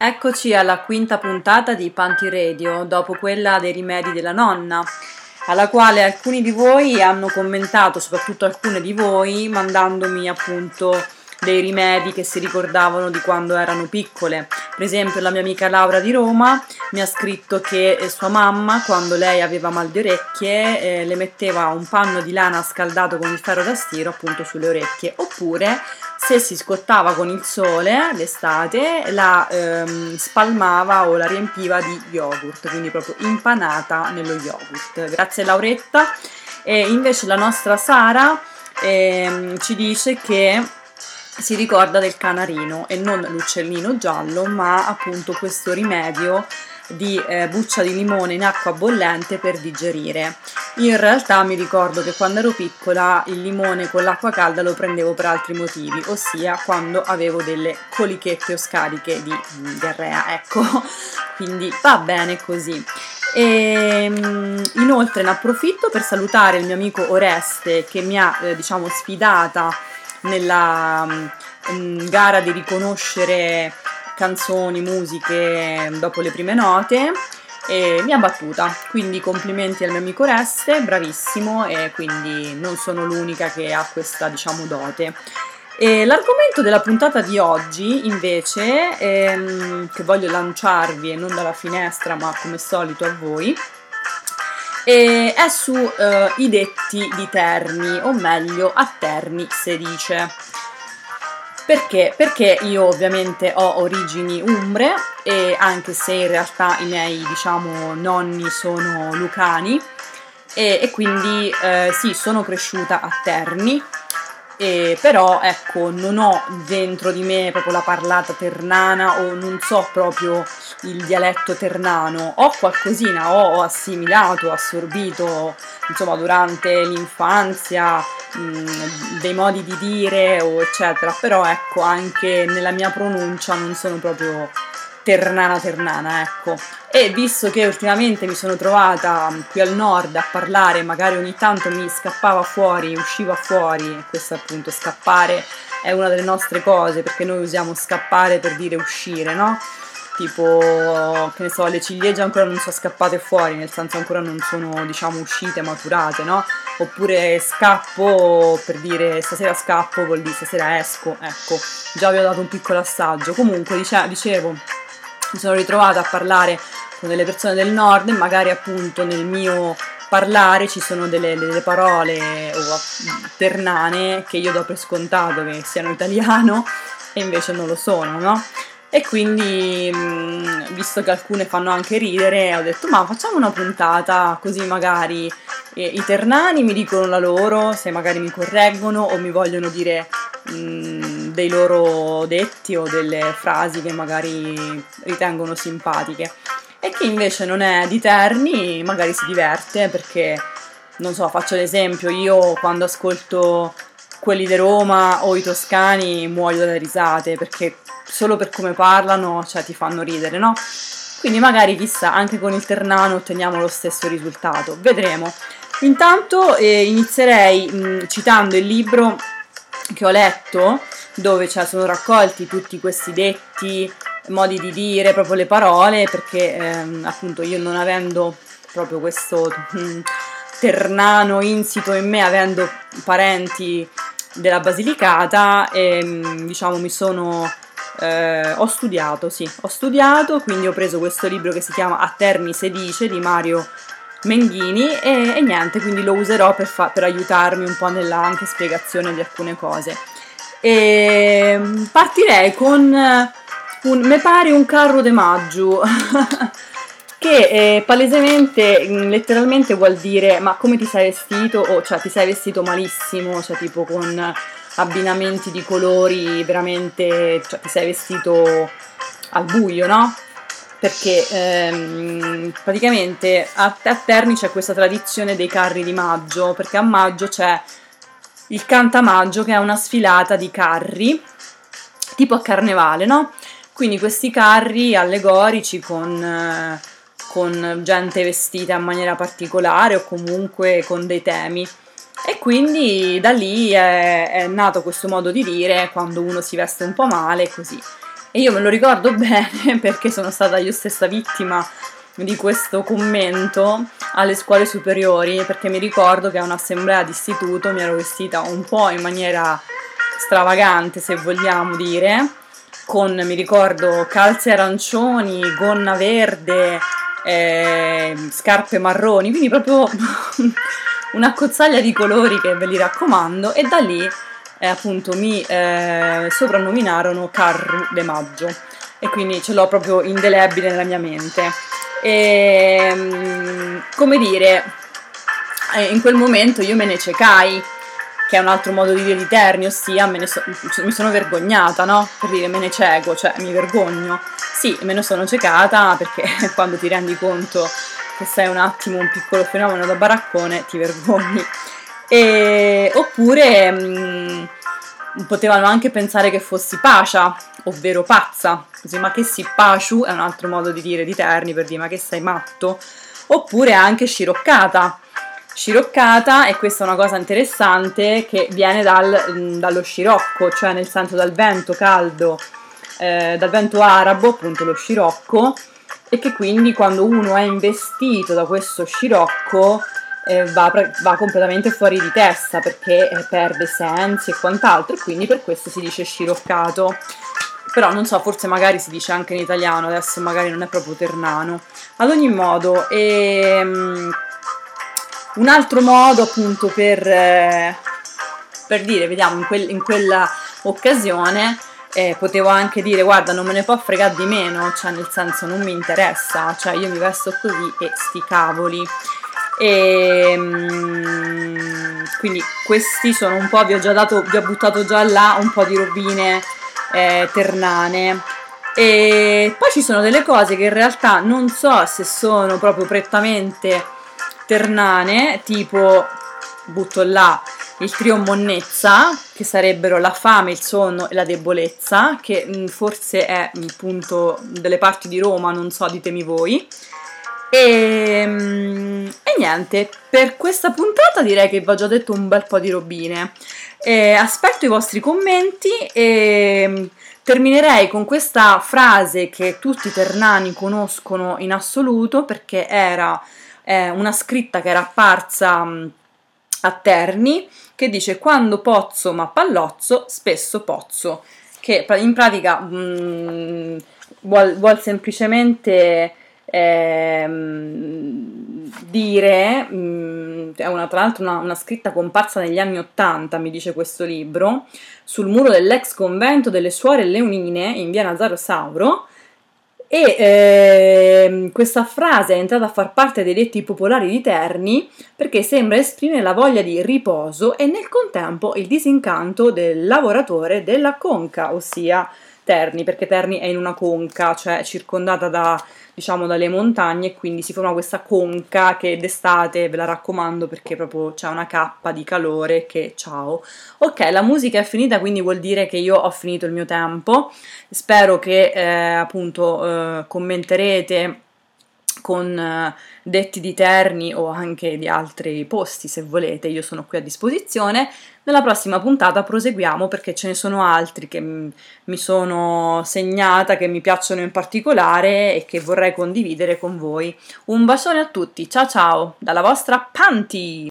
Eccoci alla quinta puntata di Panti Radio, dopo quella dei rimedi della nonna, alla quale alcuni di voi hanno commentato, soprattutto alcune di voi, mandandomi appunto dei rimedi che si ricordavano di quando erano piccole. Per esempio la mia amica Laura di Roma mi ha scritto che eh, sua mamma, quando lei aveva mal di orecchie, eh, le metteva un panno di lana scaldato con il ferro da stiro appunto sulle orecchie, oppure se si scottava con il sole l'estate la ehm, spalmava o la riempiva di yogurt, quindi proprio impanata nello yogurt. Grazie Lauretta. E invece la nostra Sara ehm, ci dice che si ricorda del canarino e non l'uccellino giallo, ma appunto questo rimedio di eh, buccia di limone in acqua bollente per digerire. Io in realtà mi ricordo che quando ero piccola il limone con l'acqua calda lo prendevo per altri motivi, ossia quando avevo delle colichette o scariche di mm, diarrea, ecco, quindi va bene così. E, ehm, inoltre ne approfitto per salutare il mio amico Oreste che mi ha eh, diciamo sfidata nella um, gara di riconoscere canzoni, musiche dopo le prime note e mi ha battuta, quindi complimenti al mio amico Reste, bravissimo e quindi non sono l'unica che ha questa diciamo dote. E l'argomento della puntata di oggi invece, ehm, che voglio lanciarvi e non dalla finestra ma come solito a voi, e è su eh, i detti di Terni, o meglio a Terni si dice. Perché? Perché io ovviamente ho origini umbre e anche se in realtà i miei diciamo nonni sono lucani e, e quindi eh, sì sono cresciuta a Terni e però ecco non ho dentro di me proprio la parlata ternana o non so proprio il dialetto ternano. Ho qualcosina ho assimilato assorbito insomma durante l'infanzia mh, mm, dei modi di dire o eccetera. Però ecco anche nella mia pronuncia non sono proprio ternana ternana, ecco. E visto che ultimamente mi sono trovata qui al nord a parlare, magari ogni tanto mi scappava fuori, usciva fuori, e questo appunto scappare è una delle nostre cose, perché noi usiamo scappare per dire uscire, no? Tipo, che ne so, le ciliegie ancora non sono scappate fuori, nel senso ancora non sono, diciamo, uscite, maturate, no? Oppure scappo per dire stasera scappo vuol dire stasera esco, ecco, già vi ho dato un piccolo assaggio. Comunque, dice, dicevo, mi sono ritrovata a parlare con delle persone del nord e magari appunto nel mio parlare ci sono delle, delle parole o ternane che io do per scontato che siano italiano e invece non lo sono, no? E quindi, visto che alcune fanno anche ridere, ho detto ma facciamo una puntata così magari eh, i ternani mi dicono la loro, se magari mi correggono o mi vogliono dire mh, dei loro detti o delle frasi che magari ritengono simpatiche. E chi invece non è di Terni magari si diverte perché, non so, faccio l'esempio, io quando ascolto quelli di Roma o i toscani muoio dalle risate perché solo per come parlano cioè, ti fanno ridere, no? Quindi magari chissà, anche con il Ternano otteniamo lo stesso risultato, vedremo. Intanto eh, inizierei mh, citando il libro che ho letto, dove cioè, sono raccolti tutti questi detti, modi di dire, proprio le parole, perché ehm, appunto io non avendo proprio questo hm, ternano insito in me, avendo parenti della Basilicata, ehm, diciamo mi sono... Eh, ho studiato, sì, ho studiato, quindi ho preso questo libro che si chiama A Terni se dice di Mario Menghini e, e niente, quindi lo userò per, fa- per, aiutarmi un po' nella anche spiegazione di alcune cose. E ehm, partirei con un Me pare un carro de maggio. che eh, palesemente, letteralmente vuol dire ma come ti sei vestito, o cioè ti sei vestito malissimo, cioè tipo con abbinamenti di colori veramente, cioè ti sei vestito al buio, no? Perché ehm, praticamente a, a Terni c'è questa tradizione dei carri di maggio, perché a maggio c'è il Cantamaggio che è una sfilata di carri, tipo a carnevale, no? Quindi questi carri allegorici con, eh, con gente vestita in maniera particolare o comunque con dei temi. E quindi da lì è, è nato questo modo di dire quando uno si veste un po' male, così. E io me lo ricordo bene perché sono stata io stessa vittima di questo commento alle scuole superiori perché mi ricordo che a un'assemblea d'istituto mi ero vestita un po' in maniera stravagante se vogliamo dire con mi ricordo calze arancioni, gonna verde, eh, scarpe marroni, quindi proprio una cozzaglia di colori che ve li raccomando e da lì eh, appunto mi eh, soprannominarono Carru de Maggio e quindi ce l'ho proprio indelebile nella mia mente. E, ehm, come dire, eh, in quel momento io me ne cecai, che è un altro modo di dire di Terni, ossia so, mi sono vergognata, no? Per dire me ne cieco, cioè mi vergogno. Sì, me ne sono cecata perché quando ti rendi conto che sei un attimo un piccolo fenomeno da baraccone, ti vergogni. E, oppure mh, potevano anche pensare che fossi pacia, ovvero pazza, così ma che si paciu è un altro modo di dire di Terni per dire ma che sei matto, oppure anche sciroccata. Sciroccata, e questa è una cosa interessante, che viene dal, dallo scirocco, cioè nel senso dal vento caldo, eh, dal vento arabo, appunto lo scirocco, e che quindi quando uno è investito da questo scirocco eh, va, va, completamente fuori di testa perché eh, perde sensi e quant'altro e quindi per questo si dice sciroccato però non so, forse magari si dice anche in italiano, adesso magari non è proprio ternano. Ad ogni modo, ehm, un altro modo appunto per, eh, per dire, vediamo, in, quel, in quella occasione eh, potevo anche dire guarda non me ne può fregare di meno, cioè nel senso non mi interessa, cioè io mi vesto così e sti cavoli. E, mm, quindi questi sono un po', vi ho già dato, vi ho buttato già là un po' di robine eh, ternane. E poi ci sono delle cose che in realtà non so se sono proprio prettamente ternane, tipo butto là il trio monnezza, che sarebbero la fame, il sonno e la debolezza, che mm, forse è appunto delle parti di Roma, non so, ditemi voi. E, mm, e, niente, per questa puntata direi che vi ho già detto un bel po' di robine. E aspetto i vostri commenti e mm, terminerei con questa frase che tutti i ternani conoscono in assoluto perché era eh, una scritta che era apparsa mm, a Terni che dice quando pozzo ma pallozzo spesso pozzo che in pratica mh, vuol, vuol semplicemente ehm, dire, mh, mm, è una, tra l'altro una, una, scritta comparsa negli anni Ottanta, mi dice questo libro, sul muro dell'ex convento delle suore leonine in via Nazaro Sauro, e eh, questa frase è entrata a far parte dei detti popolari di Terni perché sembra esprimere la voglia di riposo e nel contempo il disincanto del lavoratore della conca, ossia Terni, perché Terni è in una conca, cioè circondata da diciamo dalle montagne e quindi si forma questa conca che d'estate ve la raccomando perché proprio c'è una cappa di calore che ciao. Ok, la musica è finita quindi vuol dire che io ho finito il mio tempo. Spero che eh, appunto eh, commenterete con eh, detti di Terni o anche di altri posti se volete, io sono qui a disposizione. Nella prossima puntata proseguiamo perché ce ne sono altri che mi sono segnata, che mi piacciono in particolare e che vorrei condividere con voi. Un bacione a tutti, ciao ciao, dalla vostra Panti!